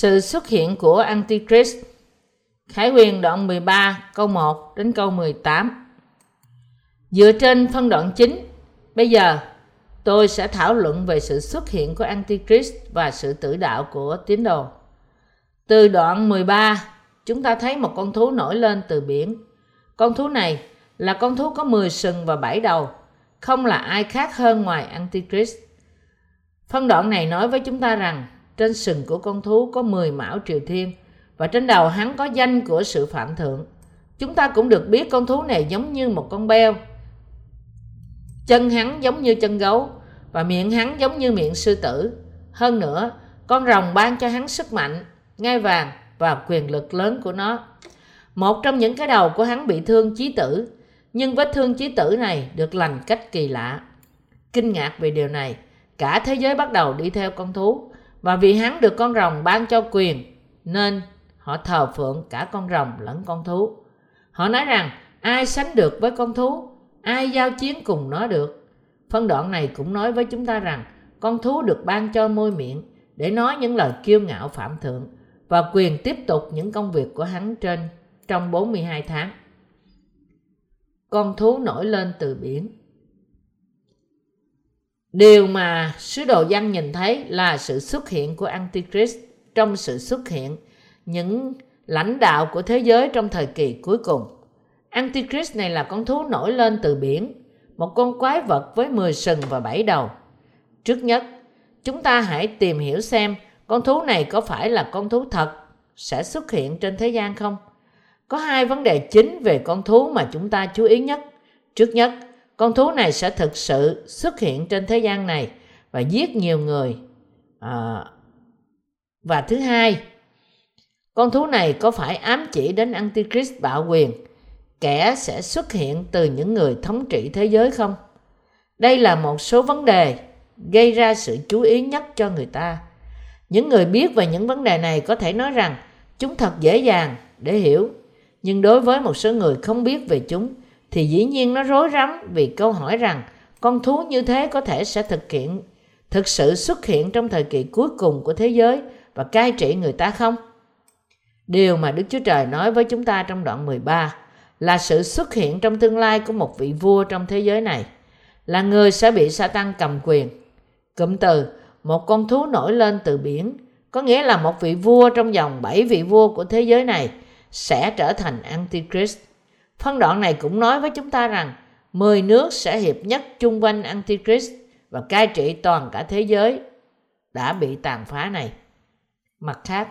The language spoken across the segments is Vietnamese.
Sự xuất hiện của Antichrist Khải quyền đoạn 13 câu 1 đến câu 18 Dựa trên phân đoạn chính, bây giờ tôi sẽ thảo luận về sự xuất hiện của Antichrist và sự tử đạo của tín đồ. Từ đoạn 13, chúng ta thấy một con thú nổi lên từ biển. Con thú này là con thú có 10 sừng và 7 đầu, không là ai khác hơn ngoài Antichrist. Phân đoạn này nói với chúng ta rằng trên sừng của con thú có 10 mão triều thiên và trên đầu hắn có danh của sự phạm thượng. Chúng ta cũng được biết con thú này giống như một con beo. Chân hắn giống như chân gấu và miệng hắn giống như miệng sư tử. Hơn nữa, con rồng ban cho hắn sức mạnh, ngai vàng và quyền lực lớn của nó. Một trong những cái đầu của hắn bị thương chí tử, nhưng vết thương chí tử này được lành cách kỳ lạ. Kinh ngạc về điều này, cả thế giới bắt đầu đi theo con thú và vì hắn được con rồng ban cho quyền nên họ thờ phượng cả con rồng lẫn con thú. Họ nói rằng ai sánh được với con thú, ai giao chiến cùng nó được. Phân đoạn này cũng nói với chúng ta rằng con thú được ban cho môi miệng để nói những lời kiêu ngạo phạm thượng và quyền tiếp tục những công việc của hắn trên trong 42 tháng. Con thú nổi lên từ biển. Điều mà sứ đồ văn nhìn thấy là sự xuất hiện của Antichrist trong sự xuất hiện những lãnh đạo của thế giới trong thời kỳ cuối cùng. Antichrist này là con thú nổi lên từ biển, một con quái vật với 10 sừng và 7 đầu. Trước nhất, chúng ta hãy tìm hiểu xem con thú này có phải là con thú thật sẽ xuất hiện trên thế gian không? Có hai vấn đề chính về con thú mà chúng ta chú ý nhất. Trước nhất, con thú này sẽ thực sự xuất hiện trên thế gian này và giết nhiều người. À, và thứ hai, con thú này có phải ám chỉ đến Antichrist bạo quyền, kẻ sẽ xuất hiện từ những người thống trị thế giới không? Đây là một số vấn đề gây ra sự chú ý nhất cho người ta. Những người biết về những vấn đề này có thể nói rằng chúng thật dễ dàng để hiểu, nhưng đối với một số người không biết về chúng thì dĩ nhiên nó rối rắm vì câu hỏi rằng con thú như thế có thể sẽ thực hiện thực sự xuất hiện trong thời kỳ cuối cùng của thế giới và cai trị người ta không? Điều mà Đức Chúa Trời nói với chúng ta trong đoạn 13 là sự xuất hiện trong tương lai của một vị vua trong thế giới này, là người sẽ bị Satan cầm quyền. Cụm từ một con thú nổi lên từ biển có nghĩa là một vị vua trong dòng bảy vị vua của thế giới này sẽ trở thành Antichrist. Phân đoạn này cũng nói với chúng ta rằng 10 nước sẽ hiệp nhất chung quanh Antichrist và cai trị toàn cả thế giới đã bị tàn phá này. Mặt khác,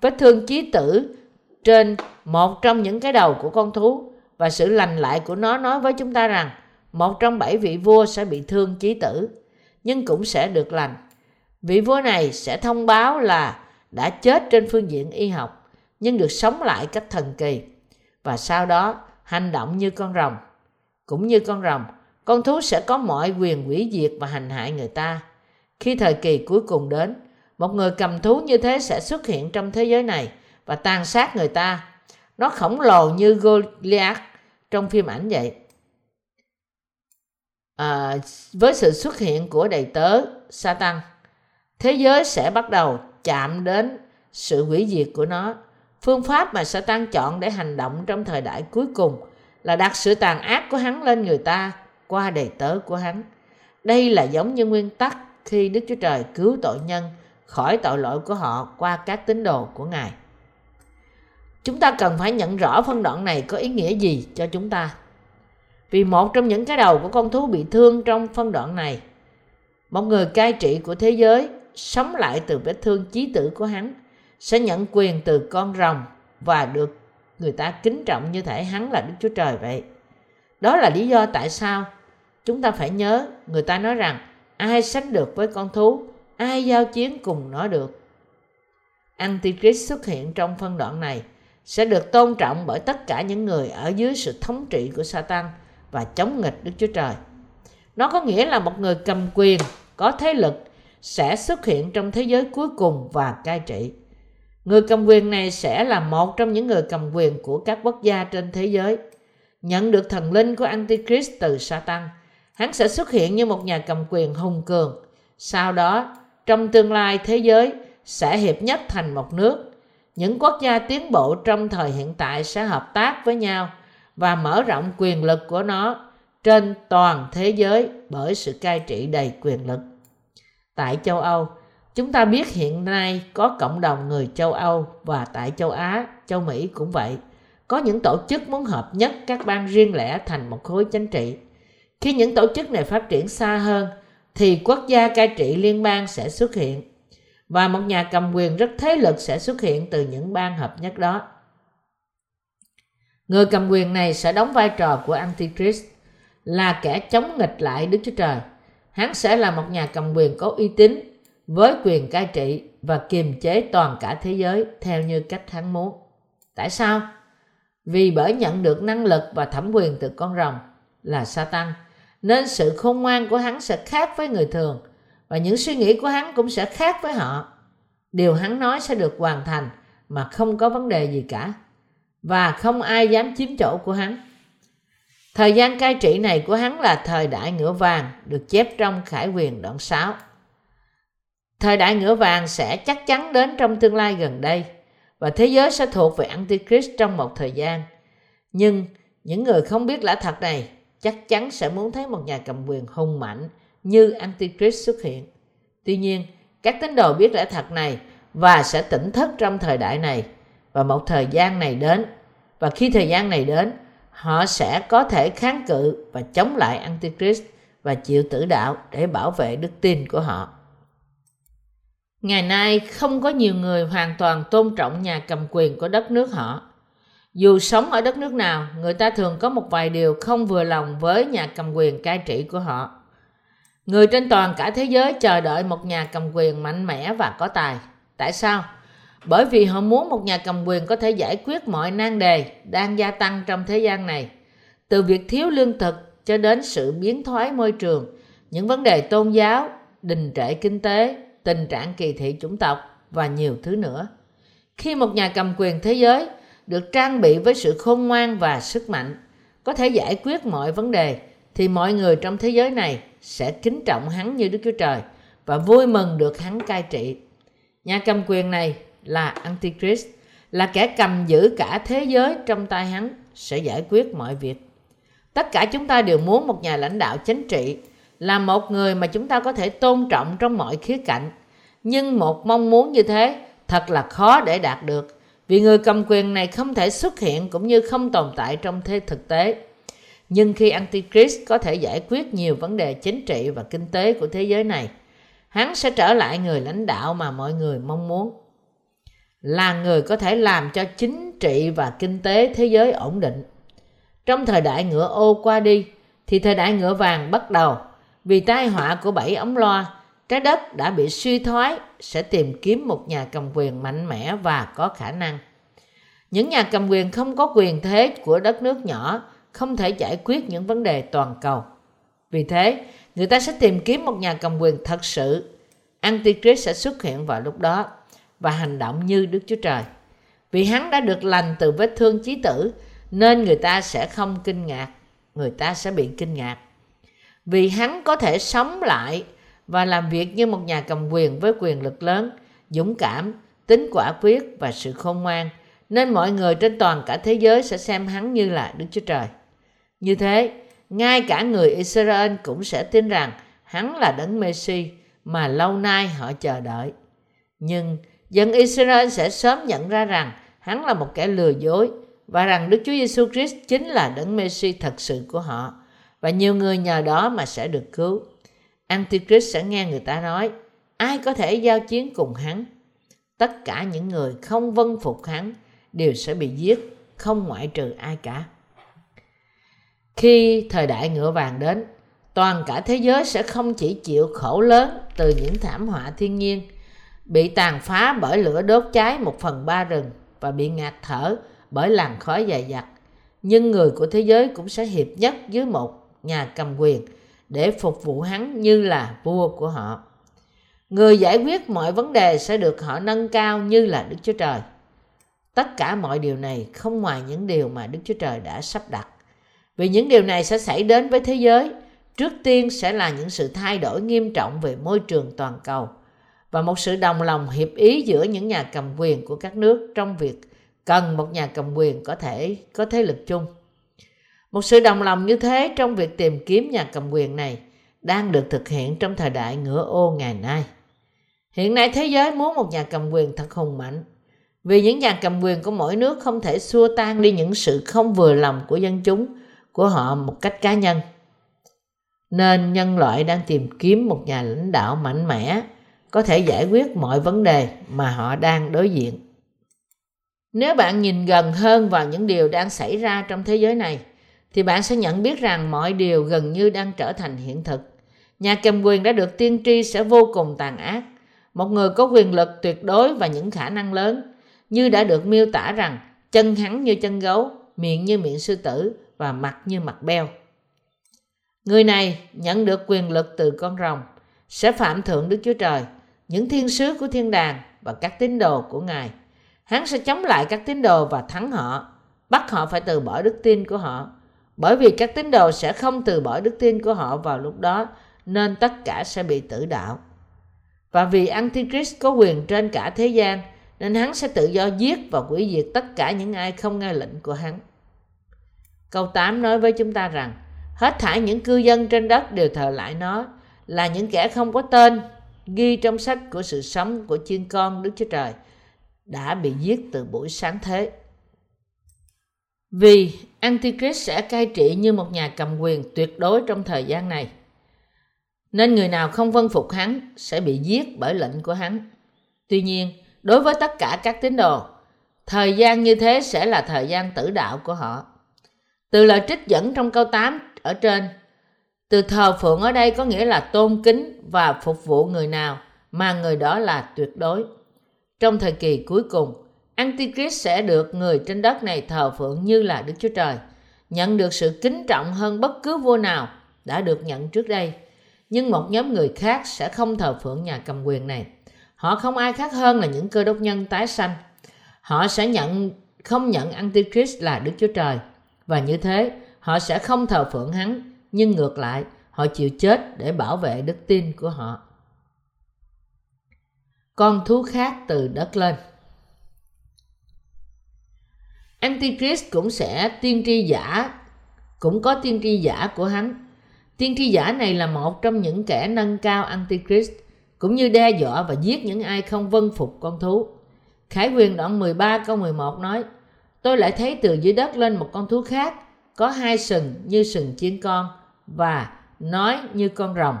vết thương chí tử trên một trong những cái đầu của con thú và sự lành lại của nó nói với chúng ta rằng một trong bảy vị vua sẽ bị thương chí tử nhưng cũng sẽ được lành. Vị vua này sẽ thông báo là đã chết trên phương diện y học nhưng được sống lại cách thần kỳ và sau đó hành động như con rồng. Cũng như con rồng, con thú sẽ có mọi quyền hủy diệt và hành hại người ta. Khi thời kỳ cuối cùng đến, một người cầm thú như thế sẽ xuất hiện trong thế giới này và tàn sát người ta. Nó khổng lồ như Goliath trong phim ảnh vậy. À, với sự xuất hiện của đầy tớ Satan, thế giới sẽ bắt đầu chạm đến sự hủy diệt của nó. Phương pháp mà Satan chọn để hành động trong thời đại cuối cùng là đặt sự tàn ác của hắn lên người ta qua đầy tớ của hắn. Đây là giống như nguyên tắc khi Đức Chúa Trời cứu tội nhân khỏi tội lỗi của họ qua các tín đồ của Ngài. Chúng ta cần phải nhận rõ phân đoạn này có ý nghĩa gì cho chúng ta. Vì một trong những cái đầu của con thú bị thương trong phân đoạn này, một người cai trị của thế giới sống lại từ vết thương chí tử của hắn sẽ nhận quyền từ con rồng và được người ta kính trọng như thể hắn là Đức Chúa Trời vậy. Đó là lý do tại sao chúng ta phải nhớ người ta nói rằng ai sánh được với con thú ai giao chiến cùng nó được. Antichrist xuất hiện trong phân đoạn này sẽ được tôn trọng bởi tất cả những người ở dưới sự thống trị của Satan và chống nghịch Đức Chúa Trời. Nó có nghĩa là một người cầm quyền, có thế lực sẽ xuất hiện trong thế giới cuối cùng và cai trị. Người cầm quyền này sẽ là một trong những người cầm quyền của các quốc gia trên thế giới. Nhận được thần linh của Antichrist từ Satan, hắn sẽ xuất hiện như một nhà cầm quyền hùng cường. Sau đó, trong tương lai thế giới sẽ hiệp nhất thành một nước. Những quốc gia tiến bộ trong thời hiện tại sẽ hợp tác với nhau và mở rộng quyền lực của nó trên toàn thế giới bởi sự cai trị đầy quyền lực. Tại châu Âu, chúng ta biết hiện nay có cộng đồng người châu Âu và tại châu Á, châu Mỹ cũng vậy. Có những tổ chức muốn hợp nhất các bang riêng lẻ thành một khối chính trị. Khi những tổ chức này phát triển xa hơn, thì quốc gia cai trị liên bang sẽ xuất hiện và một nhà cầm quyền rất thế lực sẽ xuất hiện từ những bang hợp nhất đó. Người cầm quyền này sẽ đóng vai trò của Antichrist, là kẻ chống nghịch lại Đức Chúa Trời. Hắn sẽ là một nhà cầm quyền có uy tín với quyền cai trị và kiềm chế toàn cả thế giới theo như cách hắn muốn. Tại sao? Vì bởi nhận được năng lực và thẩm quyền từ con rồng là Satan, nên sự khôn ngoan của hắn sẽ khác với người thường và những suy nghĩ của hắn cũng sẽ khác với họ. Điều hắn nói sẽ được hoàn thành mà không có vấn đề gì cả và không ai dám chiếm chỗ của hắn. Thời gian cai trị này của hắn là thời đại ngựa vàng được chép trong Khải quyền đoạn 6. Thời đại ngựa vàng sẽ chắc chắn đến trong tương lai gần đây và thế giới sẽ thuộc về Antichrist trong một thời gian. Nhưng những người không biết lẽ thật này chắc chắn sẽ muốn thấy một nhà cầm quyền hùng mạnh như Antichrist xuất hiện. Tuy nhiên, các tín đồ biết lẽ thật này và sẽ tỉnh thức trong thời đại này và một thời gian này đến. Và khi thời gian này đến, họ sẽ có thể kháng cự và chống lại Antichrist và chịu tử đạo để bảo vệ đức tin của họ. Ngày nay không có nhiều người hoàn toàn tôn trọng nhà cầm quyền của đất nước họ. Dù sống ở đất nước nào, người ta thường có một vài điều không vừa lòng với nhà cầm quyền cai trị của họ. Người trên toàn cả thế giới chờ đợi một nhà cầm quyền mạnh mẽ và có tài. Tại sao? Bởi vì họ muốn một nhà cầm quyền có thể giải quyết mọi nan đề đang gia tăng trong thế gian này. Từ việc thiếu lương thực cho đến sự biến thoái môi trường, những vấn đề tôn giáo, đình trệ kinh tế, tình trạng kỳ thị chủng tộc và nhiều thứ nữa. Khi một nhà cầm quyền thế giới được trang bị với sự khôn ngoan và sức mạnh, có thể giải quyết mọi vấn đề, thì mọi người trong thế giới này sẽ kính trọng hắn như Đức Chúa Trời và vui mừng được hắn cai trị. Nhà cầm quyền này là Antichrist, là kẻ cầm giữ cả thế giới trong tay hắn sẽ giải quyết mọi việc. Tất cả chúng ta đều muốn một nhà lãnh đạo chính trị là một người mà chúng ta có thể tôn trọng trong mọi khía cạnh. Nhưng một mong muốn như thế thật là khó để đạt được vì người cầm quyền này không thể xuất hiện cũng như không tồn tại trong thế thực tế. Nhưng khi Antichrist có thể giải quyết nhiều vấn đề chính trị và kinh tế của thế giới này, hắn sẽ trở lại người lãnh đạo mà mọi người mong muốn. Là người có thể làm cho chính trị và kinh tế thế giới ổn định. Trong thời đại ngựa ô qua đi, thì thời đại ngựa vàng bắt đầu. Vì tai họa của bảy ống loa, trái đất đã bị suy thoái, sẽ tìm kiếm một nhà cầm quyền mạnh mẽ và có khả năng. Những nhà cầm quyền không có quyền thế của đất nước nhỏ không thể giải quyết những vấn đề toàn cầu. Vì thế, người ta sẽ tìm kiếm một nhà cầm quyền thật sự. Antichrist sẽ xuất hiện vào lúc đó và hành động như Đức Chúa Trời. Vì hắn đã được lành từ vết thương chí tử, nên người ta sẽ không kinh ngạc, người ta sẽ bị kinh ngạc. Vì hắn có thể sống lại và làm việc như một nhà cầm quyền với quyền lực lớn, dũng cảm, tính quả quyết và sự khôn ngoan, nên mọi người trên toàn cả thế giới sẽ xem hắn như là Đức Chúa Trời. Như thế, ngay cả người Israel cũng sẽ tin rằng hắn là đấng Messi mà lâu nay họ chờ đợi. Nhưng dân Israel sẽ sớm nhận ra rằng hắn là một kẻ lừa dối và rằng Đức Chúa Giêsu Christ chính là đấng Messi thật sự của họ và nhiều người nhờ đó mà sẽ được cứu. Antichrist sẽ nghe người ta nói ai có thể giao chiến cùng hắn. Tất cả những người không vân phục hắn đều sẽ bị giết, không ngoại trừ ai cả. Khi thời đại ngựa vàng đến, toàn cả thế giới sẽ không chỉ chịu khổ lớn từ những thảm họa thiên nhiên, bị tàn phá bởi lửa đốt cháy một phần ba rừng và bị ngạt thở bởi làn khói dày dặt. Nhưng người của thế giới cũng sẽ hiệp nhất dưới một nhà cầm quyền để phục vụ hắn như là vua của họ. Người giải quyết mọi vấn đề sẽ được họ nâng cao như là Đức Chúa Trời. Tất cả mọi điều này không ngoài những điều mà Đức Chúa Trời đã sắp đặt. Vì những điều này sẽ xảy đến với thế giới, trước tiên sẽ là những sự thay đổi nghiêm trọng về môi trường toàn cầu và một sự đồng lòng hiệp ý giữa những nhà cầm quyền của các nước trong việc cần một nhà cầm quyền có thể có thế lực chung. Một sự đồng lòng như thế trong việc tìm kiếm nhà cầm quyền này đang được thực hiện trong thời đại ngựa ô ngày nay. Hiện nay thế giới muốn một nhà cầm quyền thật hùng mạnh vì những nhà cầm quyền của mỗi nước không thể xua tan đi những sự không vừa lòng của dân chúng của họ một cách cá nhân. Nên nhân loại đang tìm kiếm một nhà lãnh đạo mạnh mẽ có thể giải quyết mọi vấn đề mà họ đang đối diện. Nếu bạn nhìn gần hơn vào những điều đang xảy ra trong thế giới này, thì bạn sẽ nhận biết rằng mọi điều gần như đang trở thành hiện thực. Nhà cầm quyền đã được tiên tri sẽ vô cùng tàn ác. Một người có quyền lực tuyệt đối và những khả năng lớn, như đã được miêu tả rằng chân hắn như chân gấu, miệng như miệng sư tử và mặt như mặt beo. Người này nhận được quyền lực từ con rồng, sẽ phạm thượng Đức Chúa Trời, những thiên sứ của thiên đàng và các tín đồ của Ngài. Hắn sẽ chống lại các tín đồ và thắng họ, bắt họ phải từ bỏ đức tin của họ. Bởi vì các tín đồ sẽ không từ bỏ đức tin của họ vào lúc đó, nên tất cả sẽ bị tử đạo. Và vì Antichrist có quyền trên cả thế gian, nên hắn sẽ tự do giết và hủy diệt tất cả những ai không nghe lệnh của hắn. Câu 8 nói với chúng ta rằng, hết thảy những cư dân trên đất đều thờ lại nó, là những kẻ không có tên, ghi trong sách của sự sống của chiên con Đức Chúa Trời, đã bị giết từ buổi sáng thế. Vì Antichrist sẽ cai trị như một nhà cầm quyền tuyệt đối trong thời gian này. Nên người nào không vân phục hắn sẽ bị giết bởi lệnh của hắn. Tuy nhiên, đối với tất cả các tín đồ, thời gian như thế sẽ là thời gian tử đạo của họ. Từ lời trích dẫn trong câu 8 ở trên, từ thờ phượng ở đây có nghĩa là tôn kính và phục vụ người nào mà người đó là tuyệt đối. Trong thời kỳ cuối cùng, Antichrist sẽ được người trên đất này thờ phượng như là Đức Chúa Trời, nhận được sự kính trọng hơn bất cứ vua nào đã được nhận trước đây. Nhưng một nhóm người khác sẽ không thờ phượng nhà cầm quyền này. Họ không ai khác hơn là những cơ đốc nhân tái sanh. Họ sẽ nhận không nhận Antichrist là Đức Chúa Trời và như thế họ sẽ không thờ phượng hắn nhưng ngược lại họ chịu chết để bảo vệ đức tin của họ con thú khác từ đất lên Antichrist cũng sẽ tiên tri giả cũng có tiên tri giả của hắn. Tiên tri giả này là một trong những kẻ nâng cao Antichrist cũng như đe dọa và giết những ai không vân phục con thú. Khải quyền đoạn 13 câu 11 nói Tôi lại thấy từ dưới đất lên một con thú khác có hai sừng như sừng chiên con và nói như con rồng.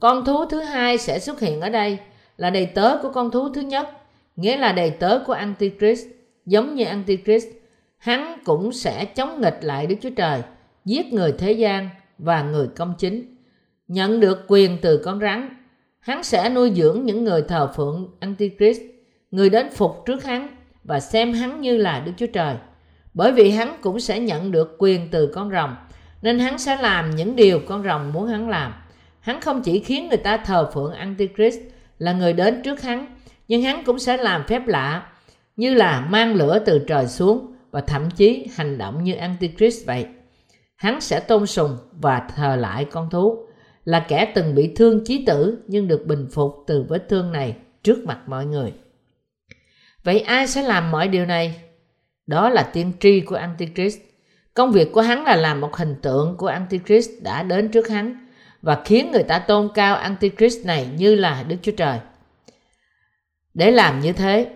Con thú thứ hai sẽ xuất hiện ở đây là đầy tớ của con thú thứ nhất, nghĩa là đầy tớ của Antichrist, giống như Antichrist. Hắn cũng sẽ chống nghịch lại Đức Chúa Trời, giết người thế gian và người công chính. Nhận được quyền từ con rắn, hắn sẽ nuôi dưỡng những người thờ phượng Antichrist, người đến phục trước hắn và xem hắn như là Đức Chúa Trời bởi vì hắn cũng sẽ nhận được quyền từ con rồng nên hắn sẽ làm những điều con rồng muốn hắn làm hắn không chỉ khiến người ta thờ phượng antichrist là người đến trước hắn nhưng hắn cũng sẽ làm phép lạ như là mang lửa từ trời xuống và thậm chí hành động như antichrist vậy hắn sẽ tôn sùng và thờ lại con thú là kẻ từng bị thương chí tử nhưng được bình phục từ vết thương này trước mặt mọi người vậy ai sẽ làm mọi điều này đó là tiên tri của Antichrist. Công việc của hắn là làm một hình tượng của Antichrist đã đến trước hắn và khiến người ta tôn cao Antichrist này như là Đức Chúa Trời. Để làm như thế,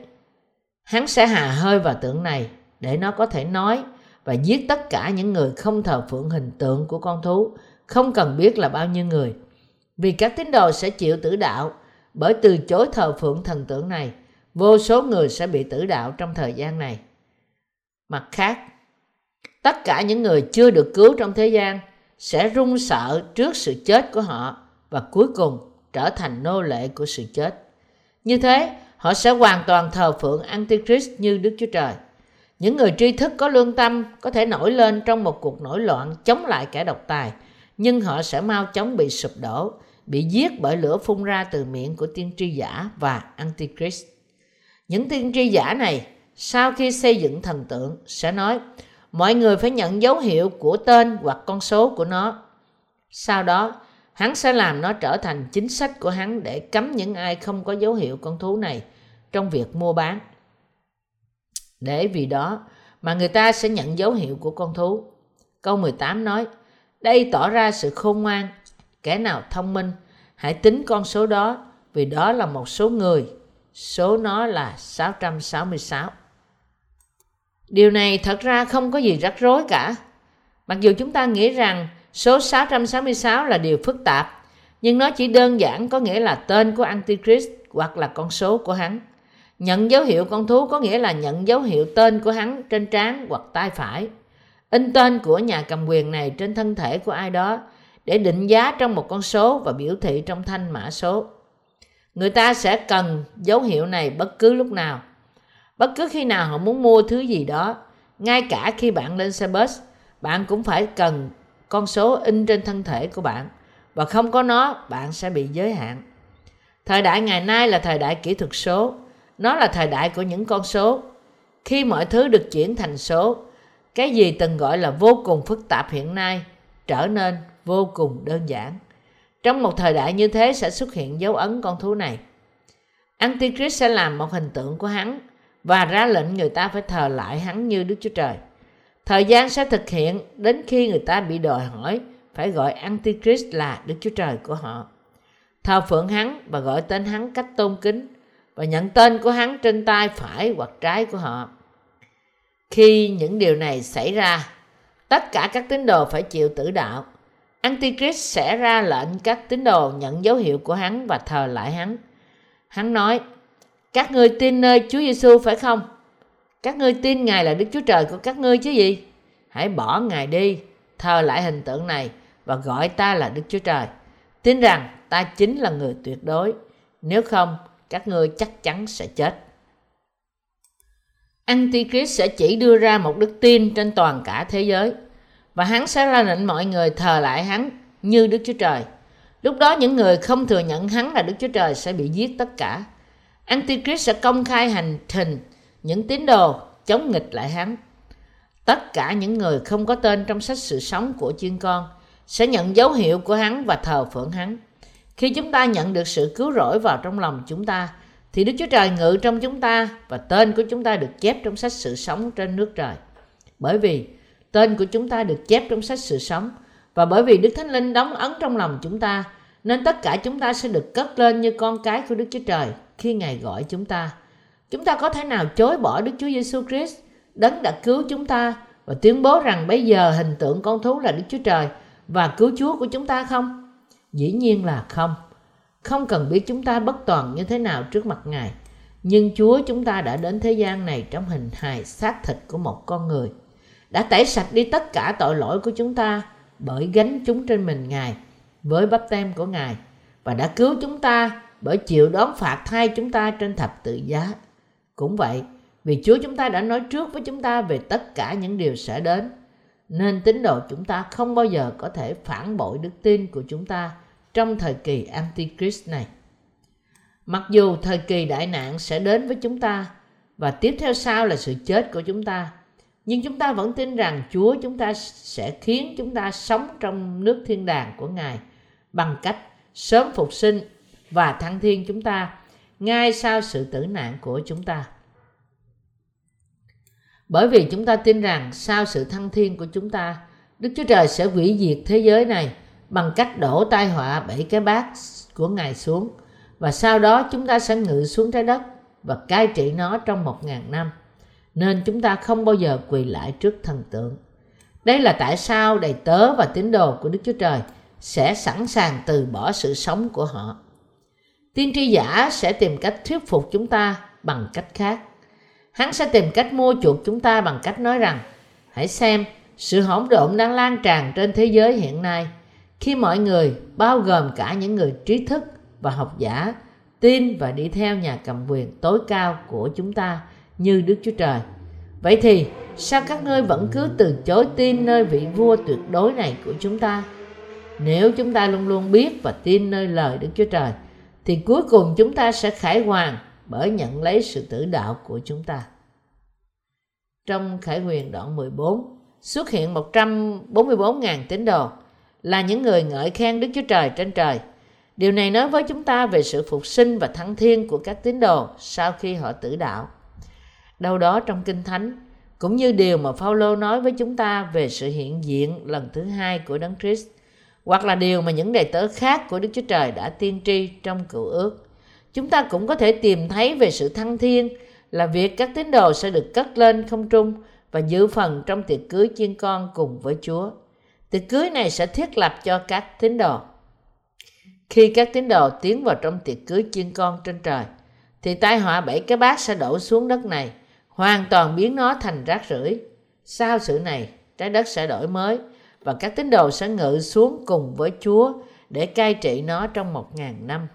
hắn sẽ hà hơi vào tượng này để nó có thể nói và giết tất cả những người không thờ phượng hình tượng của con thú, không cần biết là bao nhiêu người. Vì các tín đồ sẽ chịu tử đạo bởi từ chối thờ phượng thần tượng này, vô số người sẽ bị tử đạo trong thời gian này. Mặt khác, tất cả những người chưa được cứu trong thế gian sẽ run sợ trước sự chết của họ và cuối cùng trở thành nô lệ của sự chết. Như thế, họ sẽ hoàn toàn thờ phượng Antichrist như Đức Chúa Trời. Những người tri thức có lương tâm có thể nổi lên trong một cuộc nổi loạn chống lại kẻ độc tài, nhưng họ sẽ mau chóng bị sụp đổ, bị giết bởi lửa phun ra từ miệng của tiên tri giả và Antichrist. Những tiên tri giả này sau khi xây dựng thần tượng sẽ nói mọi người phải nhận dấu hiệu của tên hoặc con số của nó. Sau đó, hắn sẽ làm nó trở thành chính sách của hắn để cấm những ai không có dấu hiệu con thú này trong việc mua bán. Để vì đó mà người ta sẽ nhận dấu hiệu của con thú. Câu 18 nói, đây tỏ ra sự khôn ngoan, kẻ nào thông minh, hãy tính con số đó, vì đó là một số người, số nó là 666. Điều này thật ra không có gì rắc rối cả. Mặc dù chúng ta nghĩ rằng số 666 là điều phức tạp, nhưng nó chỉ đơn giản có nghĩa là tên của Antichrist hoặc là con số của hắn. Nhận dấu hiệu con thú có nghĩa là nhận dấu hiệu tên của hắn trên trán hoặc tay phải. In tên của nhà cầm quyền này trên thân thể của ai đó để định giá trong một con số và biểu thị trong thanh mã số. Người ta sẽ cần dấu hiệu này bất cứ lúc nào. Bất cứ khi nào họ muốn mua thứ gì đó, ngay cả khi bạn lên xe bus, bạn cũng phải cần con số in trên thân thể của bạn và không có nó bạn sẽ bị giới hạn. Thời đại ngày nay là thời đại kỹ thuật số, nó là thời đại của những con số. Khi mọi thứ được chuyển thành số, cái gì từng gọi là vô cùng phức tạp hiện nay trở nên vô cùng đơn giản. Trong một thời đại như thế sẽ xuất hiện dấu ấn con thú này. Antichrist sẽ làm một hình tượng của hắn và ra lệnh người ta phải thờ lại hắn như Đức Chúa Trời. Thời gian sẽ thực hiện đến khi người ta bị đòi hỏi phải gọi Antichrist là Đức Chúa Trời của họ. Thờ phượng hắn và gọi tên hắn cách tôn kính và nhận tên của hắn trên tay phải hoặc trái của họ. Khi những điều này xảy ra, tất cả các tín đồ phải chịu tử đạo. Antichrist sẽ ra lệnh các tín đồ nhận dấu hiệu của hắn và thờ lại hắn. Hắn nói, các người tin nơi Chúa Giêsu phải không? Các ngươi tin Ngài là Đức Chúa Trời của các ngươi chứ gì? Hãy bỏ Ngài đi, thờ lại hình tượng này và gọi ta là Đức Chúa Trời. Tin rằng ta chính là người tuyệt đối. Nếu không, các ngươi chắc chắn sẽ chết. Antichrist sẽ chỉ đưa ra một đức tin trên toàn cả thế giới và hắn sẽ ra lệnh mọi người thờ lại hắn như Đức Chúa Trời. Lúc đó những người không thừa nhận hắn là Đức Chúa Trời sẽ bị giết tất cả. Antichrist sẽ công khai hành trình những tín đồ chống nghịch lại hắn. Tất cả những người không có tên trong sách sự sống của chiên con sẽ nhận dấu hiệu của hắn và thờ phượng hắn. Khi chúng ta nhận được sự cứu rỗi vào trong lòng chúng ta, thì Đức Chúa Trời ngự trong chúng ta và tên của chúng ta được chép trong sách sự sống trên nước trời. Bởi vì tên của chúng ta được chép trong sách sự sống và bởi vì Đức Thánh Linh đóng ấn trong lòng chúng ta, nên tất cả chúng ta sẽ được cất lên như con cái của Đức Chúa Trời khi Ngài gọi chúng ta. Chúng ta có thể nào chối bỏ Đức Chúa Giêsu Christ, đấng đã cứu chúng ta và tuyên bố rằng bây giờ hình tượng con thú là Đức Chúa Trời và cứu Chúa của chúng ta không? Dĩ nhiên là không. Không cần biết chúng ta bất toàn như thế nào trước mặt Ngài. Nhưng Chúa chúng ta đã đến thế gian này trong hình hài xác thịt của một con người. Đã tẩy sạch đi tất cả tội lỗi của chúng ta bởi gánh chúng trên mình Ngài với bắp tem của Ngài và đã cứu chúng ta bởi chịu đón phạt thay chúng ta trên thập tự giá. Cũng vậy, vì Chúa chúng ta đã nói trước với chúng ta về tất cả những điều sẽ đến, nên tín đồ chúng ta không bao giờ có thể phản bội đức tin của chúng ta trong thời kỳ Antichrist này. Mặc dù thời kỳ đại nạn sẽ đến với chúng ta và tiếp theo sau là sự chết của chúng ta, nhưng chúng ta vẫn tin rằng Chúa chúng ta sẽ khiến chúng ta sống trong nước thiên đàng của Ngài bằng cách sớm phục sinh và thăng thiên chúng ta ngay sau sự tử nạn của chúng ta. Bởi vì chúng ta tin rằng sau sự thăng thiên của chúng ta, Đức Chúa Trời sẽ hủy diệt thế giới này bằng cách đổ tai họa bảy cái bát của Ngài xuống và sau đó chúng ta sẽ ngự xuống trái đất và cai trị nó trong một ngàn năm. Nên chúng ta không bao giờ quỳ lại trước thần tượng. Đây là tại sao đầy tớ và tín đồ của Đức Chúa Trời sẽ sẵn sàng từ bỏ sự sống của họ. Tiên tri giả sẽ tìm cách thuyết phục chúng ta bằng cách khác. Hắn sẽ tìm cách mua chuộc chúng ta bằng cách nói rằng, hãy xem, sự hỗn độn đang lan tràn trên thế giới hiện nay, khi mọi người, bao gồm cả những người trí thức và học giả, tin và đi theo nhà cầm quyền tối cao của chúng ta như Đức Chúa Trời. Vậy thì, sao các ngươi vẫn cứ từ chối tin nơi vị vua tuyệt đối này của chúng ta? Nếu chúng ta luôn luôn biết và tin nơi lời Đức Chúa Trời thì cuối cùng chúng ta sẽ khải hoàn bởi nhận lấy sự tử đạo của chúng ta. Trong Khải Huyền đoạn 14 xuất hiện 144.000 tín đồ là những người ngợi khen Đức Chúa Trời trên trời. Điều này nói với chúng ta về sự phục sinh và thăng thiên của các tín đồ sau khi họ tử đạo. Đâu đó trong Kinh Thánh, cũng như điều mà Phaolô nói với chúng ta về sự hiện diện lần thứ hai của Đấng Christ, hoặc là điều mà những đầy tớ khác của Đức Chúa Trời đã tiên tri trong cựu ước. Chúng ta cũng có thể tìm thấy về sự thăng thiên là việc các tín đồ sẽ được cất lên không trung và dự phần trong tiệc cưới chiên con cùng với Chúa. Tiệc cưới này sẽ thiết lập cho các tín đồ. Khi các tín đồ tiến vào trong tiệc cưới chiên con trên trời, thì tai họa bảy cái bát sẽ đổ xuống đất này, hoàn toàn biến nó thành rác rưởi. Sau sự này, trái đất sẽ đổi mới và các tín đồ sẽ ngự xuống cùng với Chúa để cai trị nó trong một ngàn năm.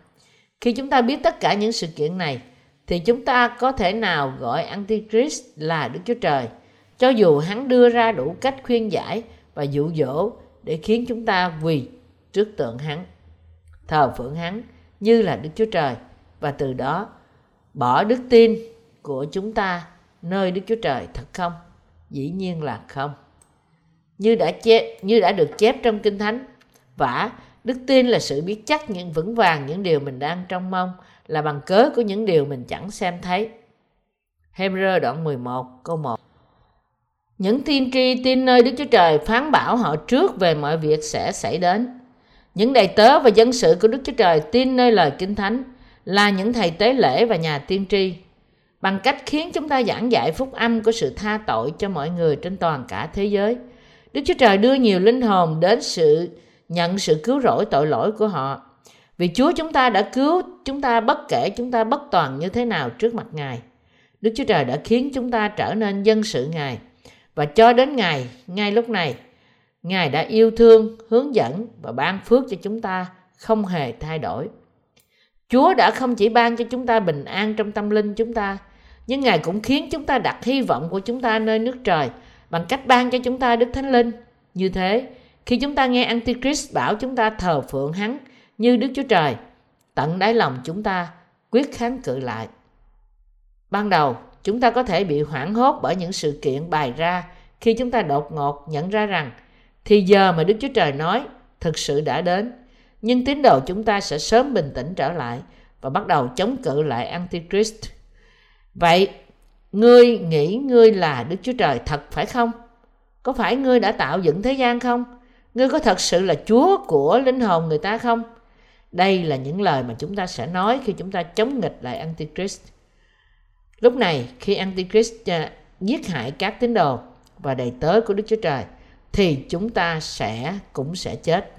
Khi chúng ta biết tất cả những sự kiện này, thì chúng ta có thể nào gọi Antichrist là Đức Chúa Trời, cho dù hắn đưa ra đủ cách khuyên giải và dụ dỗ để khiến chúng ta quỳ trước tượng hắn, thờ phượng hắn như là Đức Chúa Trời và từ đó bỏ đức tin của chúng ta nơi Đức Chúa Trời thật không? Dĩ nhiên là không. Như đã chép, như đã được chép trong Kinh Thánh, vả đức tin là sự biết chắc những vững vàng những điều mình đang trông mong là bằng cớ của những điều mình chẳng xem thấy. Hebrew đoạn 11 câu 1 Những tiên tri tin nơi Đức Chúa Trời phán bảo họ trước về mọi việc sẽ xảy đến. Những đầy tớ và dân sự của Đức Chúa Trời tin nơi lời Kinh Thánh là những thầy tế lễ và nhà tiên tri bằng cách khiến chúng ta giảng dạy phúc âm của sự tha tội cho mọi người trên toàn cả thế giới. Đức Chúa Trời đưa nhiều linh hồn đến sự nhận sự cứu rỗi tội lỗi của họ vì Chúa chúng ta đã cứu chúng ta bất kể chúng ta bất toàn như thế nào trước mặt Ngài. Đức Chúa Trời đã khiến chúng ta trở nên dân sự Ngài. Và cho đến Ngài, ngay lúc này, Ngài đã yêu thương, hướng dẫn và ban phước cho chúng ta không hề thay đổi. Chúa đã không chỉ ban cho chúng ta bình an trong tâm linh chúng ta, nhưng Ngài cũng khiến chúng ta đặt hy vọng của chúng ta nơi nước trời bằng cách ban cho chúng ta Đức Thánh Linh. Như thế, khi chúng ta nghe Antichrist bảo chúng ta thờ phượng hắn như Đức Chúa Trời, tận đáy lòng chúng ta quyết kháng cự lại. Ban đầu, chúng ta có thể bị hoảng hốt bởi những sự kiện bày ra khi chúng ta đột ngột nhận ra rằng thì giờ mà Đức Chúa Trời nói thực sự đã đến. Nhưng tín đồ chúng ta sẽ sớm bình tĩnh trở lại và bắt đầu chống cự lại Antichrist. Vậy, ngươi nghĩ ngươi là Đức Chúa Trời thật phải không? Có phải ngươi đã tạo dựng thế gian không? Ngươi có thật sự là Chúa của linh hồn người ta không? Đây là những lời mà chúng ta sẽ nói khi chúng ta chống nghịch lại Antichrist. Lúc này, khi Antichrist à, giết hại các tín đồ và đầy tớ của Đức Chúa Trời, thì chúng ta sẽ cũng sẽ chết.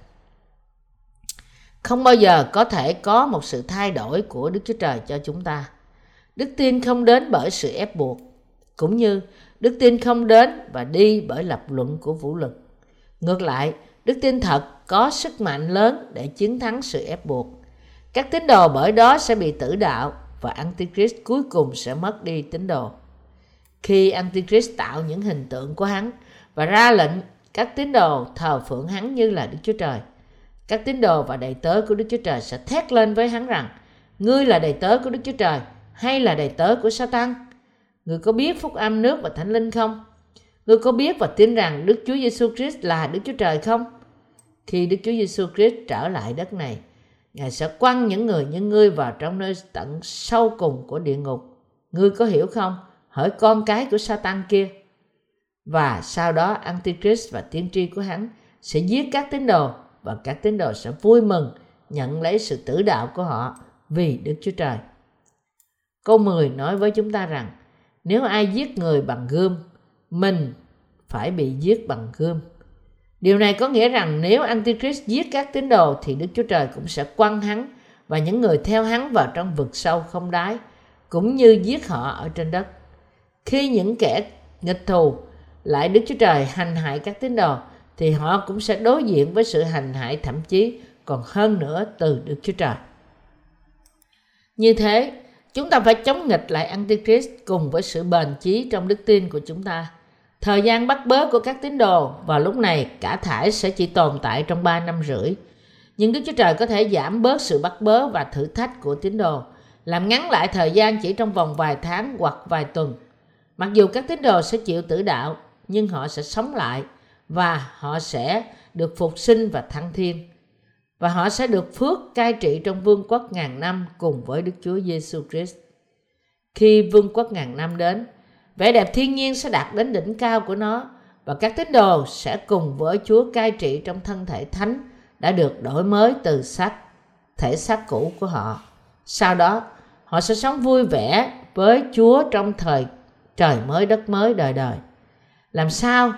Không bao giờ có thể có một sự thay đổi của Đức Chúa Trời cho chúng ta. Đức tin không đến bởi sự ép buộc, cũng như đức tin không đến và đi bởi lập luận của vũ lực. Ngược lại, đức tin thật có sức mạnh lớn để chiến thắng sự ép buộc. Các tín đồ bởi đó sẽ bị tử đạo và Antichrist cuối cùng sẽ mất đi tín đồ. Khi Antichrist tạo những hình tượng của hắn và ra lệnh các tín đồ thờ phượng hắn như là Đức Chúa Trời, các tín đồ và đầy tớ của Đức Chúa Trời sẽ thét lên với hắn rằng Ngươi là đầy tớ của Đức Chúa Trời hay là đầy tớ của Satan? Người có biết phúc âm nước và thánh linh không? Người có biết và tin rằng Đức Chúa Giêsu Christ là Đức Chúa Trời không? Khi Đức Chúa Giêsu Christ trở lại đất này, Ngài sẽ quăng những người như ngươi vào trong nơi tận sâu cùng của địa ngục. Ngươi có hiểu không? Hỡi con cái của Satan kia. Và sau đó Antichrist và tiên tri của hắn sẽ giết các tín đồ và các tín đồ sẽ vui mừng nhận lấy sự tử đạo của họ vì Đức Chúa Trời. Câu 10 nói với chúng ta rằng nếu ai giết người bằng gươm, mình phải bị giết bằng gươm. Điều này có nghĩa rằng nếu Antichrist giết các tín đồ thì Đức Chúa Trời cũng sẽ quăng hắn và những người theo hắn vào trong vực sâu không đáy, cũng như giết họ ở trên đất. Khi những kẻ nghịch thù lại Đức Chúa Trời hành hại các tín đồ thì họ cũng sẽ đối diện với sự hành hại thậm chí còn hơn nữa từ Đức Chúa Trời. Như thế, chúng ta phải chống nghịch lại Antichrist cùng với sự bền chí trong đức tin của chúng ta. Thời gian bắt bớ của các tín đồ vào lúc này cả thải sẽ chỉ tồn tại trong 3 năm rưỡi. Nhưng Đức Chúa Trời có thể giảm bớt sự bắt bớ và thử thách của tín đồ, làm ngắn lại thời gian chỉ trong vòng vài tháng hoặc vài tuần. Mặc dù các tín đồ sẽ chịu tử đạo, nhưng họ sẽ sống lại và họ sẽ được phục sinh và thăng thiên và họ sẽ được phước cai trị trong vương quốc ngàn năm cùng với Đức Chúa Giêsu Christ. Khi vương quốc ngàn năm đến, vẻ đẹp thiên nhiên sẽ đạt đến đỉnh cao của nó và các tín đồ sẽ cùng với Chúa cai trị trong thân thể thánh đã được đổi mới từ xác thể xác cũ của họ. Sau đó, họ sẽ sống vui vẻ với Chúa trong thời trời mới đất mới đời đời. Làm sao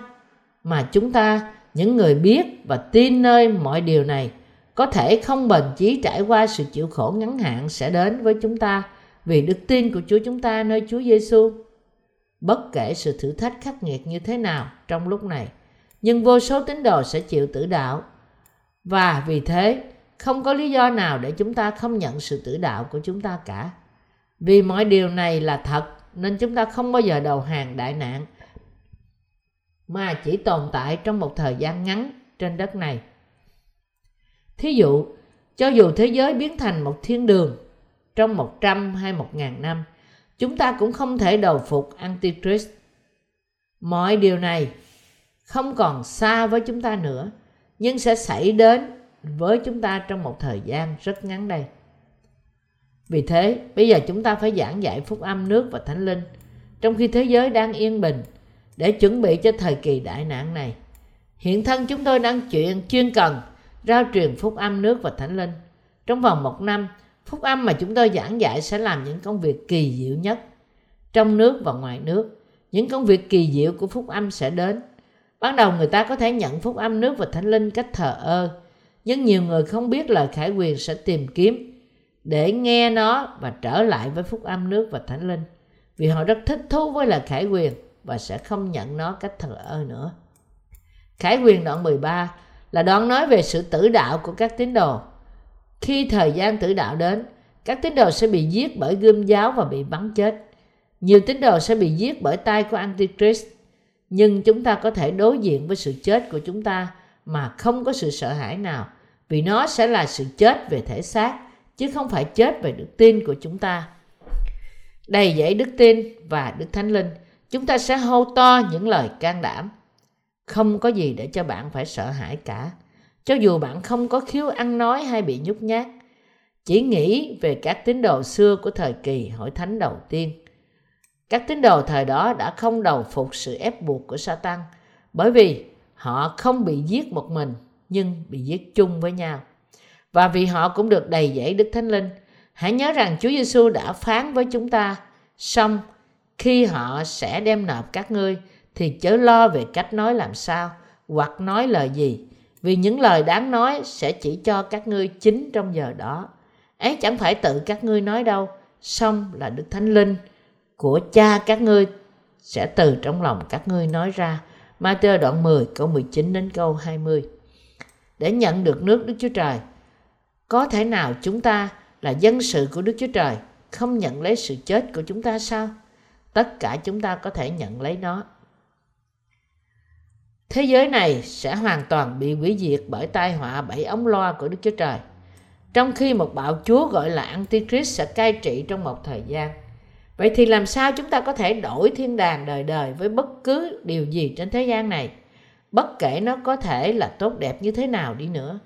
mà chúng ta, những người biết và tin nơi mọi điều này, có thể không bền chí trải qua sự chịu khổ ngắn hạn sẽ đến với chúng ta vì đức tin của Chúa chúng ta nơi Chúa Giêsu. Bất kể sự thử thách khắc nghiệt như thế nào trong lúc này, nhưng vô số tín đồ sẽ chịu tử đạo. Và vì thế, không có lý do nào để chúng ta không nhận sự tử đạo của chúng ta cả. Vì mọi điều này là thật nên chúng ta không bao giờ đầu hàng đại nạn mà chỉ tồn tại trong một thời gian ngắn trên đất này. Thí dụ, cho dù thế giới biến thành một thiên đường trong 100 hay 1.000 năm, chúng ta cũng không thể đầu phục Antichrist. Mọi điều này không còn xa với chúng ta nữa, nhưng sẽ xảy đến với chúng ta trong một thời gian rất ngắn đây. Vì thế, bây giờ chúng ta phải giảng dạy phúc âm nước và thánh linh, trong khi thế giới đang yên bình, để chuẩn bị cho thời kỳ đại nạn này. Hiện thân chúng tôi đang chuyện chuyên cần rao truyền phúc âm nước và thánh linh. Trong vòng một năm, phúc âm mà chúng tôi giảng dạy sẽ làm những công việc kỳ diệu nhất. Trong nước và ngoài nước, những công việc kỳ diệu của phúc âm sẽ đến. Ban đầu người ta có thể nhận phúc âm nước và thánh linh cách thờ ơ, nhưng nhiều người không biết lời khải quyền sẽ tìm kiếm để nghe nó và trở lại với phúc âm nước và thánh linh vì họ rất thích thú với lời khải quyền và sẽ không nhận nó cách thờ ơ nữa. Khải quyền đoạn 13 là đoạn nói về sự tử đạo của các tín đồ. Khi thời gian tử đạo đến, các tín đồ sẽ bị giết bởi gươm giáo và bị bắn chết. Nhiều tín đồ sẽ bị giết bởi tay của Antichrist. Nhưng chúng ta có thể đối diện với sự chết của chúng ta mà không có sự sợ hãi nào vì nó sẽ là sự chết về thể xác chứ không phải chết về đức tin của chúng ta. Đầy dẫy đức tin và đức thánh linh, chúng ta sẽ hô to những lời can đảm không có gì để cho bạn phải sợ hãi cả. Cho dù bạn không có khiếu ăn nói hay bị nhút nhát, chỉ nghĩ về các tín đồ xưa của thời kỳ hội thánh đầu tiên. Các tín đồ thời đó đã không đầu phục sự ép buộc của Satan, bởi vì họ không bị giết một mình, nhưng bị giết chung với nhau. Và vì họ cũng được đầy dẫy Đức Thánh Linh, hãy nhớ rằng Chúa Giêsu đã phán với chúng ta, xong, khi họ sẽ đem nộp các ngươi thì chớ lo về cách nói làm sao hoặc nói lời gì, vì những lời đáng nói sẽ chỉ cho các ngươi chính trong giờ đó. Ấy chẳng phải tự các ngươi nói đâu xong là đức thánh linh của cha các ngươi sẽ từ trong lòng các ngươi nói ra. Matthew đoạn 10 câu 19 đến câu 20 để nhận được nước Đức Chúa Trời, có thể nào chúng ta là dân sự của Đức Chúa Trời không nhận lấy sự chết của chúng ta sao? Tất cả chúng ta có thể nhận lấy nó. Thế giới này sẽ hoàn toàn bị hủy diệt bởi tai họa bảy ống loa của Đức Chúa Trời. Trong khi một bạo chúa gọi là Antichrist sẽ cai trị trong một thời gian. Vậy thì làm sao chúng ta có thể đổi thiên đàng đời đời với bất cứ điều gì trên thế gian này? Bất kể nó có thể là tốt đẹp như thế nào đi nữa.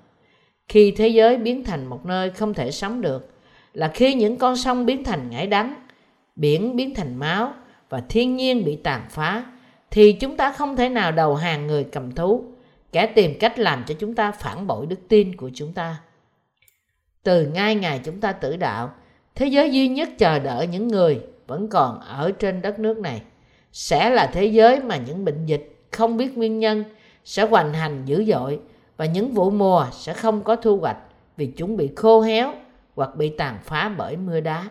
Khi thế giới biến thành một nơi không thể sống được, là khi những con sông biến thành ngải đắng, biển biến thành máu và thiên nhiên bị tàn phá, thì chúng ta không thể nào đầu hàng người cầm thú, kẻ tìm cách làm cho chúng ta phản bội đức tin của chúng ta. Từ ngay ngày chúng ta tử đạo, thế giới duy nhất chờ đợi những người vẫn còn ở trên đất nước này sẽ là thế giới mà những bệnh dịch không biết nguyên nhân sẽ hoành hành dữ dội và những vụ mùa sẽ không có thu hoạch vì chúng bị khô héo hoặc bị tàn phá bởi mưa đá.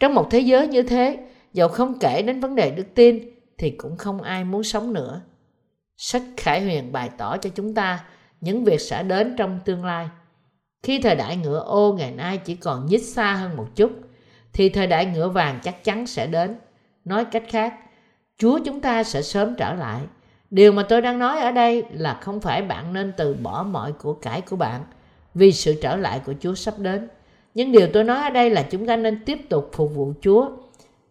Trong một thế giới như thế, dầu không kể đến vấn đề đức tin thì cũng không ai muốn sống nữa. Sách Khải Huyền bày tỏ cho chúng ta những việc sẽ đến trong tương lai. Khi thời đại ngựa ô ngày nay chỉ còn nhích xa hơn một chút, thì thời đại ngựa vàng chắc chắn sẽ đến. Nói cách khác, Chúa chúng ta sẽ sớm trở lại. Điều mà tôi đang nói ở đây là không phải bạn nên từ bỏ mọi của cải của bạn vì sự trở lại của Chúa sắp đến. Nhưng điều tôi nói ở đây là chúng ta nên tiếp tục phục vụ Chúa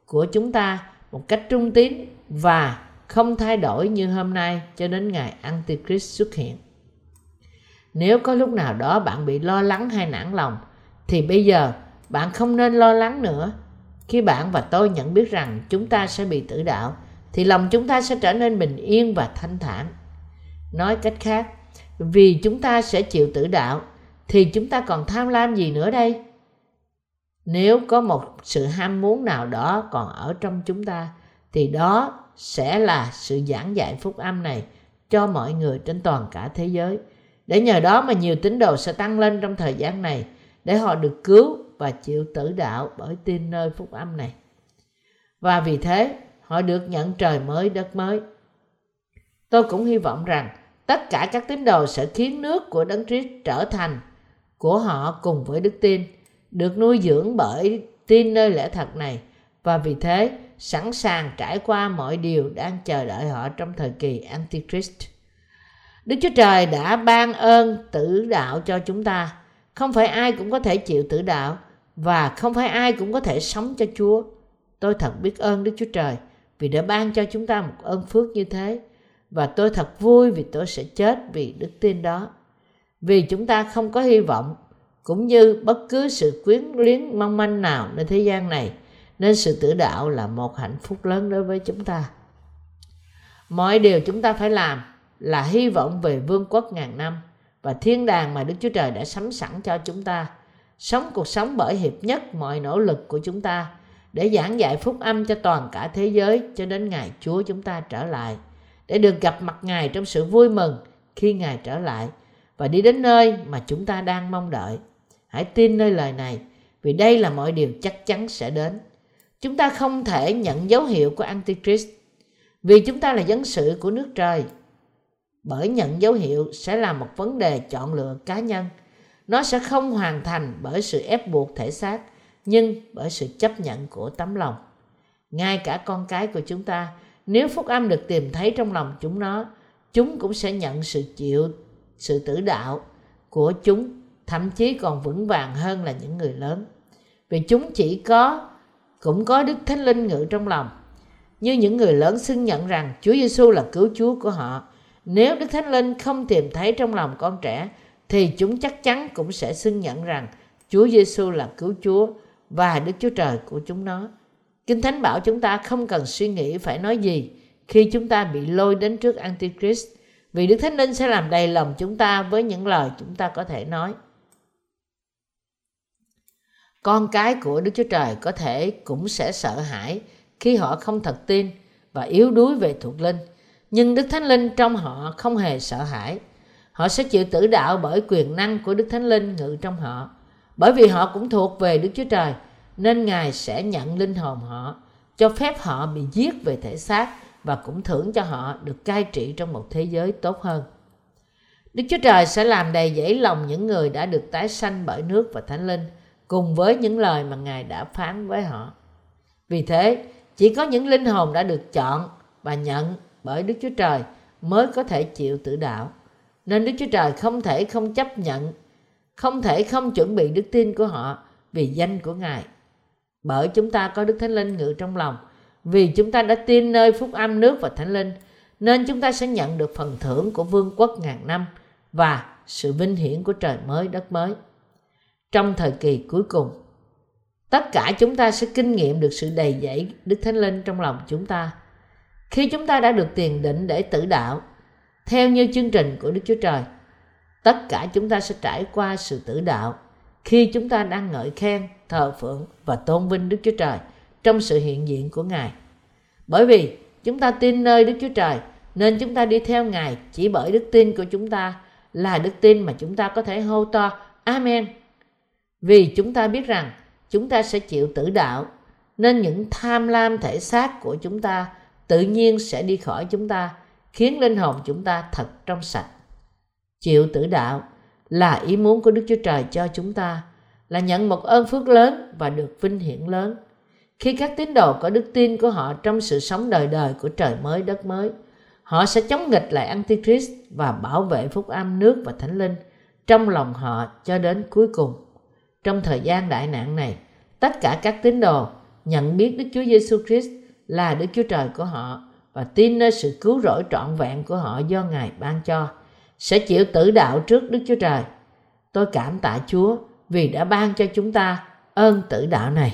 của chúng ta một cách trung tín và không thay đổi như hôm nay cho đến ngày Antichrist xuất hiện. nếu có lúc nào đó bạn bị lo lắng hay nản lòng, thì bây giờ bạn không nên lo lắng nữa. Khi bạn và tôi nhận biết rằng chúng ta sẽ bị tử đạo, thì lòng chúng ta sẽ trở nên bình yên và thanh thản. Nói cách khác, vì chúng ta sẽ chịu tử đạo, thì chúng ta còn tham lam gì nữa đây? Nếu có một sự ham muốn nào đó còn ở trong chúng ta, thì đó sẽ là sự giảng dạy phúc âm này cho mọi người trên toàn cả thế giới. Để nhờ đó mà nhiều tín đồ sẽ tăng lên trong thời gian này, để họ được cứu và chịu tử đạo bởi tin nơi phúc âm này. Và vì thế, họ được nhận trời mới, đất mới. Tôi cũng hy vọng rằng tất cả các tín đồ sẽ khiến nước của đấng Christ trở thành của họ cùng với đức tin được nuôi dưỡng bởi tin nơi lẽ thật này và vì thế, sẵn sàng trải qua mọi điều đang chờ đợi họ trong thời kỳ Antichrist. Đức Chúa Trời đã ban ơn tử đạo cho chúng ta. Không phải ai cũng có thể chịu tử đạo và không phải ai cũng có thể sống cho Chúa. Tôi thật biết ơn Đức Chúa Trời vì đã ban cho chúng ta một ơn phước như thế và tôi thật vui vì tôi sẽ chết vì đức tin đó. Vì chúng ta không có hy vọng cũng như bất cứ sự quyến luyến mong manh nào nơi thế gian này, nên sự tử đạo là một hạnh phúc lớn đối với chúng ta. Mọi điều chúng ta phải làm là hy vọng về vương quốc ngàn năm và thiên đàng mà đức chúa trời đã sắm sẵn cho chúng ta. Sống cuộc sống bởi hiệp nhất mọi nỗ lực của chúng ta để giảng dạy phúc âm cho toàn cả thế giới cho đến ngày chúa chúng ta trở lại, để được gặp mặt ngài trong sự vui mừng khi ngài trở lại và đi đến nơi mà chúng ta đang mong đợi hãy tin nơi lời này, vì đây là mọi điều chắc chắn sẽ đến. Chúng ta không thể nhận dấu hiệu của antichrist, vì chúng ta là dân sự của nước trời. Bởi nhận dấu hiệu sẽ là một vấn đề chọn lựa cá nhân. Nó sẽ không hoàn thành bởi sự ép buộc thể xác, nhưng bởi sự chấp nhận của tấm lòng. Ngay cả con cái của chúng ta, nếu phúc âm được tìm thấy trong lòng chúng nó, chúng cũng sẽ nhận sự chịu, sự tử đạo của chúng thậm chí còn vững vàng hơn là những người lớn. Vì chúng chỉ có, cũng có đức thánh linh ngự trong lòng. Như những người lớn xưng nhận rằng Chúa Giêsu là cứu Chúa của họ, nếu đức thánh linh không tìm thấy trong lòng con trẻ, thì chúng chắc chắn cũng sẽ xưng nhận rằng Chúa Giêsu là cứu Chúa và Đức Chúa Trời của chúng nó. Kinh Thánh bảo chúng ta không cần suy nghĩ phải nói gì khi chúng ta bị lôi đến trước Antichrist, vì Đức Thánh Linh sẽ làm đầy lòng chúng ta với những lời chúng ta có thể nói con cái của Đức Chúa Trời có thể cũng sẽ sợ hãi khi họ không thật tin và yếu đuối về thuộc linh. Nhưng Đức Thánh Linh trong họ không hề sợ hãi. Họ sẽ chịu tử đạo bởi quyền năng của Đức Thánh Linh ngự trong họ. Bởi vì họ cũng thuộc về Đức Chúa Trời, nên Ngài sẽ nhận linh hồn họ, cho phép họ bị giết về thể xác và cũng thưởng cho họ được cai trị trong một thế giới tốt hơn. Đức Chúa Trời sẽ làm đầy dẫy lòng những người đã được tái sanh bởi nước và Thánh Linh – cùng với những lời mà Ngài đã phán với họ. Vì thế, chỉ có những linh hồn đã được chọn và nhận bởi Đức Chúa Trời mới có thể chịu tử đạo. Nên Đức Chúa Trời không thể không chấp nhận, không thể không chuẩn bị đức tin của họ vì danh của Ngài. Bởi chúng ta có Đức Thánh Linh ngự trong lòng, vì chúng ta đã tin nơi phúc âm nước và Thánh Linh, nên chúng ta sẽ nhận được phần thưởng của vương quốc ngàn năm và sự vinh hiển của trời mới đất mới trong thời kỳ cuối cùng. Tất cả chúng ta sẽ kinh nghiệm được sự đầy dẫy Đức Thánh Linh trong lòng chúng ta. Khi chúng ta đã được tiền định để tử đạo, theo như chương trình của Đức Chúa Trời, tất cả chúng ta sẽ trải qua sự tử đạo khi chúng ta đang ngợi khen, thờ phượng và tôn vinh Đức Chúa Trời trong sự hiện diện của Ngài. Bởi vì chúng ta tin nơi Đức Chúa Trời nên chúng ta đi theo Ngài chỉ bởi đức tin của chúng ta là đức tin mà chúng ta có thể hô to Amen vì chúng ta biết rằng chúng ta sẽ chịu tử đạo, nên những tham lam thể xác của chúng ta tự nhiên sẽ đi khỏi chúng ta, khiến linh hồn chúng ta thật trong sạch. Chịu tử đạo là ý muốn của Đức Chúa Trời cho chúng ta, là nhận một ơn phước lớn và được vinh hiển lớn. Khi các tín đồ có đức tin của họ trong sự sống đời đời của trời mới đất mới, họ sẽ chống nghịch lại Antichrist và bảo vệ phúc âm nước và thánh linh trong lòng họ cho đến cuối cùng. Trong thời gian đại nạn này, tất cả các tín đồ nhận biết Đức Chúa Giêsu Christ là Đức Chúa Trời của họ và tin nơi sự cứu rỗi trọn vẹn của họ do Ngài ban cho. sẽ chịu tử đạo trước Đức Chúa Trời. Tôi cảm tạ Chúa vì đã ban cho chúng ta ơn tử đạo này.